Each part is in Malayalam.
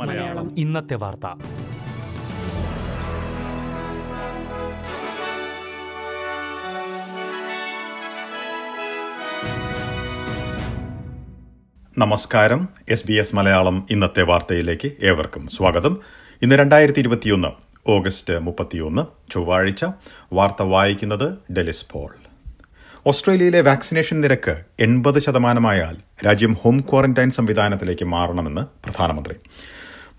മലയാളം. ഇന്നത്തെ വാർത്ത. നമസ്കാരം. എസ് ബി എസ് മലയാളം ഇന്നത്തെ വാർത്തയിലേക്ക് ഏവർക്കും സ്വാഗതം. ഇന്ന് രണ്ടായിരത്തി ഇരുപത്തിയൊന്ന് ഓഗസ്റ്റ് മുപ്പത്തിയൊന്ന് ചൊവ്വാഴ്ച. വാർത്ത വായിക്കുന്നത് ഡെലിസ് പോൾ. ഓസ്ട്രേലിയയിലെ വാക്സിനേഷൻ നിരക്ക് എൺപത് ശതമാനമായാൽ രാജ്യം ഹോം ക്വാറന്റൈൻ സംവിധാനത്തിലേക്ക് മാറണമെന്ന് പ്രധാനമന്ത്രി.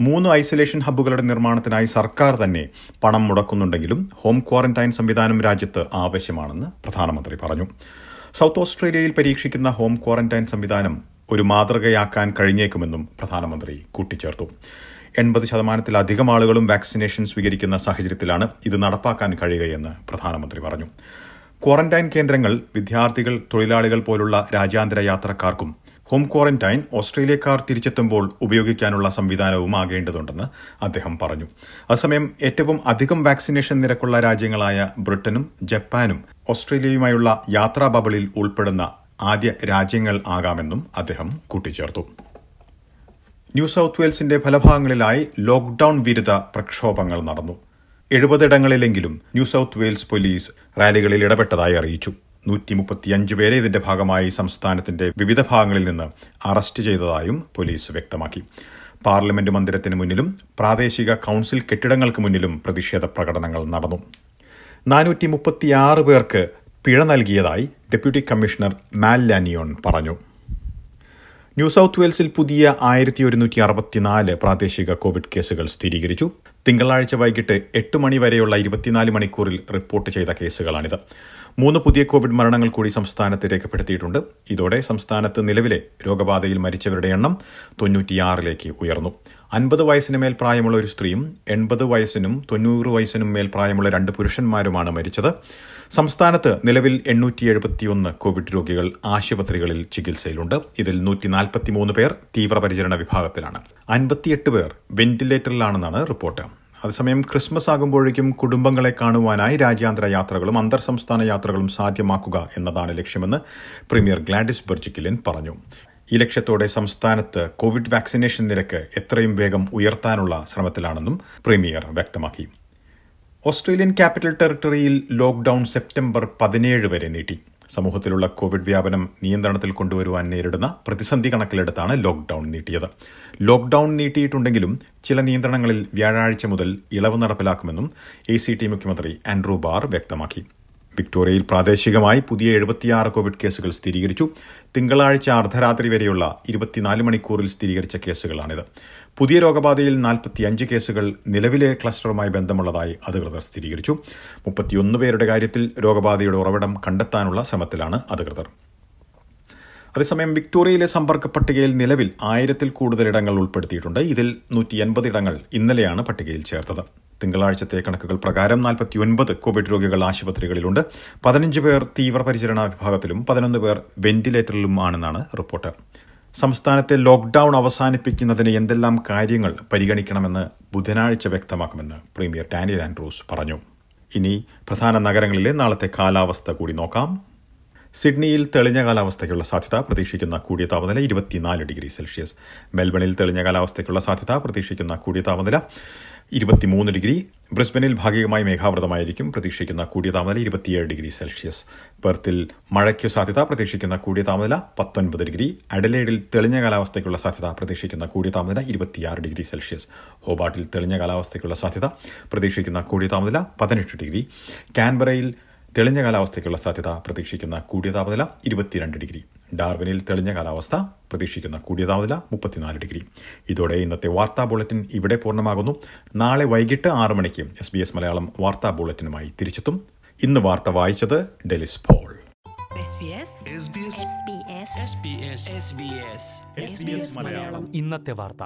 മൂന്ന് ഐസൊലേഷൻ ഹബ്ബുകളുടെ നിർമ്മാണത്തിനായി സർക്കാർ തന്നെ പണം മുടക്കുന്നുണ്ടെങ്കിലും ഹോം ക്വാറന്റൈൻ സംവിധാനം രാജ്യത്ത് ആവശ്യമാണെന്ന് പ്രധാനമന്ത്രി പറഞ്ഞു. സൗത്ത് ഓസ്ട്രേലിയയിൽ പരീക്ഷിക്കുന്ന ഹോം ക്വാറന്റൈൻ സംവിധാനം ഒരു മാതൃകയാക്കാൻ കഴിഞ്ഞേക്കുമെന്നും പ്രധാനമന്ത്രി കൂട്ടിച്ചേർത്തു. എൺപത് ശതമാനത്തിലധികം ആളുകളും വാക്സിനേഷൻ സ്വീകരിക്കുന്ന സാഹചര്യത്തിലാണ് ഇത് നടപ്പാക്കാൻ കഴിയുകയെന്ന് പ്രധാനമന്ത്രി പറഞ്ഞു. ക്വാറന്റൈൻ കേന്ദ്രങ്ങൾ വിദ്യാർത്ഥികൾ തൊഴിലാളികൾ പോലുള്ള രാജ്യാന്തര യാത്രക്കാർക്കും ഹോം ക്വാറന്റൈൻ ഓസ്ട്രേലിയക്കാർ തിരിച്ചെത്തുമ്പോൾ ഉപയോഗിക്കാനുള്ള സംവിധാനവും ആകേണ്ടതുണ്ടെന്ന് അദ്ദേഹം പറഞ്ഞു. അസമയം ഏറ്റവും അധികം വാക്സിനേഷൻ നിരക്കുള്ള രാജ്യങ്ങളായ ബ്രിട്ടനും ജപ്പാനും ഓസ്ട്രേലിയയുമായുള്ള യാത്രാ ബബിളിൽ ഉൾപ്പെടുന്ന ആദ്യ രാജ്യങ്ങൾ ആകാമെന്നും അദ്ദേഹം കൂട്ടിച്ചേർത്തു. ന്യൂ സൌത്ത് വെയിൽസിന്റെ ഫലഭാഗങ്ങളിലായി ലോക്ഡൌൺ വിരുദ്ധ പ്രക്ഷോഭങ്ങൾ നടന്നു. എഴുപതിടങ്ങളിലെങ്കിലും ന്യൂ സൗത്ത് വെയിൽസ് പോലീസ് റാലികളിൽ ഇടപെട്ടതായി അറിയിച്ചു. നൂറ്റി മുപ്പത്തിയഞ്ച് പേരെ ഇതിന്റെ ഭാഗമായി സംസ്ഥാനത്തിന്റെ വിവിധ ഭാഗങ്ങളിൽ നിന്ന് അറസ്റ്റ് ചെയ്തതായും പോലീസ് വ്യക്തമാക്കി. പാർലമെന്റ് മന്ദിരത്തിന് മുന്നിലും പ്രാദേശിക കൗൺസിൽ കെട്ടിടങ്ങൾക്ക് മുന്നിലും പ്രതിഷേധ പ്രകടനങ്ങൾ നടന്നു. നാനൂറ്റി മുപ്പത്തിയാറ് പേർക്ക് പിഴ നൽകിയതായി ഡെപ്യൂട്ടി കമ്മീഷണർ മാൽ ലാനിയോൺ പറഞ്ഞു. ന്യൂ സൗത്ത് വെയിൽസിൽ പുതിയ ആയിരത്തി ഒരുന്നൂറ്റി അറുപത്തിനാല് പ്രാദേശിക കോവിഡ് കേസുകൾ സ്ഥിരീകരിച്ചു. തിങ്കളാഴ്ച വൈകിട്ട് എട്ട് മണി വരെയുള്ള ഇരുപത്തിനാല് മണിക്കൂറിൽ റിപ്പോർട്ട് ചെയ്ത കേസുകളാണിത്. മൂന്ന് പുതിയ കോവിഡ് മരണങ്ങൾ കൂടി സംസ്ഥാനത്ത് രേഖപ്പെടുത്തിയിട്ടുണ്ട്. ഇതോടെ സംസ്ഥാനത്ത് നിലവിലെ രോഗബാധയിൽ മരിച്ചവരുടെ എണ്ണം തൊണ്ണൂറ്റിയാറിലേക്ക് ഉയർന്നു. അൻപത് വയസ്സിന് മേൽ പ്രായമുള്ള ഒരു സ്ത്രീയും എൺപത് വയസ്സിനും തൊണ്ണൂറ് വയസ്സിനും മേൽ പ്രായമുള്ള രണ്ട് പുരുഷന്മാരുമാണ് മരിച്ചത്. സംസ്ഥാനത്ത് നിലവിൽ എണ്ണൂറ്റി എഴുപത്തിയൊന്ന് കോവിഡ് രോഗികൾ ആശുപത്രികളിൽ ചികിത്സയിലുണ്ട്. ഇതിൽ നൂറ്റി നാൽപ്പത്തിമൂന്ന് പേർ തീവ്രപരിചരണ വിഭാഗത്തിലാണ്. അൻപത്തിയെട്ട് പേർ വെന്റിലേറ്ററിലാണെന്നാണ് റിപ്പോർട്ട്. അതേസമയം ക്രിസ്മസ് ആകുമ്പോഴേക്കും കുടുംബങ്ങളെ കാണുവാനായി രാജ്യാന്തര യാത്രകളും അന്തർ സംസ്ഥാന യാത്രകളും സാധ്യമാക്കുക എന്നതാണ് ലക്ഷ്യമെന്ന് പ്രീമിയർ ഗ്ലാഡിസ് ബെർജിക്കിലിൻ പറഞ്ഞു. ഈ ലക്ഷ്യത്തോടെ സംസ്ഥാനത്ത് കോവിഡ് വാക്സിനേഷൻ നിരക്ക് എത്രയും വേഗം ഉയർത്താനുള്ള ശ്രമത്തിലാണെന്നും പ്രീമിയർ വ്യക്തമാക്കി. ഓസ്ട്രേലിയൻ ക്യാപിറ്റൽ ടെറിട്ടറിയിൽ ലോക്ഡൌൺ സെപ്റ്റംബർ പതിനേഴ് വരെ നീട്ടി. സമൂഹത്തിലുള്ള കോവിഡ് വ്യാപനം നിയന്ത്രണത്തിൽ കൊണ്ടുവരുവാൻ നേരിടുന്ന പ്രതിസന്ധി കണക്കിലെടുത്താണ് ലോക്ഡൌൺ നീട്ടിയത്. ലോക്ഡൌൺ നീട്ടിയിട്ടുണ്ടെങ്കിലും ചില നിയന്ത്രണങ്ങളിൽ വ്യാഴാഴ്ച മുതൽ ഇളവ് നടപ്പിലാക്കുമെന്നും എ സി ടി മുഖ്യമന്ത്രി ആൻഡ്രൂ ബാർ വ്യക്തമാക്കി. വിക്ടോറിയയിൽ പ്രാദേശികമായി പുതിയ എഴുപത്തിയാറ് കോവിഡ് കേസുകൾ സ്ഥിരീകരിച്ചു. തിങ്കളാഴ്ച അർദ്ധരാത്രി വരെയുള്ള ഇരുപത്തിനാല് മണിക്കൂറിൽ സ്ഥിരീകരിച്ച കേസുകളാണിത്. പുതിയ രോഗബാധയിൽ നാൽപ്പത്തിയഞ്ച് കേസുകൾ നിലവിലെ ക്ലസ്റ്ററുമായി ബന്ധമുള്ളതായി അധികൃതർ സ്ഥിരീകരിച്ചു. മുപ്പത്തിയൊന്ന് പേരുടെ കാര്യത്തിൽ രോഗബാധയുടെ ഉറവിടം കണ്ടെത്താനുള്ള ശ്രമത്തിലാണ് അധികൃതർ. അതേസമയം വിക്ടോറിയയിലെ സമ്പർക്ക പട്ടികയിൽ നിലവിൽ ആയിരത്തിൽ കൂടുതൽ ഇടങ്ങൾ ഉൾപ്പെടുത്തിയിട്ടുണ്ട്. ഇതിൽ നൂറ്റി എൺപത് ഇടങ്ങൾ ഇന്നലെയാണ് പട്ടികയിൽ ചേർത്തത്. തിങ്കളാഴ്ചത്തെ കണക്കുകൾ പ്രകാരം നാൽപ്പത്തിയൊൻപത് കോവിഡ് രോഗികൾ ആശുപത്രികളിലുണ്ട്. പതിനഞ്ച് പേർ തീവ്രപരിചരണ വിഭാഗത്തിലും പതിനൊന്ന് പേർ വെന്റിലേറ്ററിലുമാണെന്നാണ് റിപ്പോർട്ട്. സംസ്ഥാനത്തെ ലോക്ഡൌൺ അവസാനിപ്പിക്കുന്നതിന് എന്തെല്ലാം കാര്യങ്ങൾ പരിഗണിക്കണമെന്ന് ബുധനാഴ്ച വ്യക്തമാക്കുമെന്ന് പ്രീമിയർ ഡാനിയൽ ആൻഡ്രൂസ് പറഞ്ഞു. ഇനി പ്രധാന നഗരങ്ങളിലെ നാളത്തെ കാലാവസ്ഥ കൂടി നോക്കാം. സിഡ്നിയിൽ തെളിഞ്ഞ കാലാവസ്ഥയ്ക്കുള്ള സാധ്യത പ്രതീക്ഷിക്കുന്ന കൂടിയ താപനില ഇരുപത്തിനാല് ഡിഗ്രി സെൽഷ്യസ്. മെൽബണിൽ തെളിഞ്ഞ കാലാവസ്ഥയ്ക്കുള്ള സാധ്യത പ്രതീക്ഷിക്കുന്ന കൂടിയ താപനില ഇരുപത്തിമൂന്ന് ഡിഗ്രി. ബ്രിസ്ബനിൽ ഭാഗികമായി മേഘാവൃതമായിരിക്കും. പ്രതീക്ഷിക്കുന്ന കൂടിയ താപനില ഇരുപത്തിയേഴ് ഡിഗ്രി സെൽഷ്യസ്. പെർത്തിൽ മഴയ്ക്ക് സാധ്യത പ്രതീക്ഷിക്കുന്ന കൂടിയ താപനില പത്തൊൻപത് ഡിഗ്രി. അഡലേഡിൽ തെളിഞ്ഞ കാലാവസ്ഥയ്ക്കുള്ള സാധ്യത പ്രതീക്ഷിക്കുന്ന കൂടിയ താപനില ഇരുപത്തിയാറ് ഡിഗ്രി സെൽഷ്യസ്. ഹോബാട്ടിൽ തെളിഞ്ഞ കാലാവസ്ഥയ്ക്കുള്ള സാധ്യത പ്രതീക്ഷിക്കുന്ന കൂടിയ താപനില പതിനെട്ട് ഡിഗ്രി. കാൻബറയിൽ തെളിഞ്ഞ കാലാവസ്ഥയ്ക്കുള്ള സാധ്യത പ്രതീക്ഷിക്കുന്ന കൂടിയ താപനില ഇരുപത്തിരണ്ട് ഡിഗ്രി. ഡാർവിനിൽ തെളിഞ്ഞ കാലാവസ്ഥ പ്രതീക്ഷിക്കുന്ന കൂടിയ താപനില മുപ്പത്തിനാല് ഡിഗ്രി. ഇതോടെ ഇന്നത്തെ വാർത്താ ബുള്ളറ്റിൻ ഇവിടെ പൂർണമാകുന്നു. നാളെ വൈകിട്ട് ആറ് മണിക്ക് എസ് ബി എസ് മലയാളം വാർത്താ ബുള്ളറ്റിനുമായി തിരിച്ചെത്തും. ഇന്ന് വാർത്ത വായിച്ചത് ഡെലിസ് പോൾ. ഇന്നത്തെ വാർത്ത.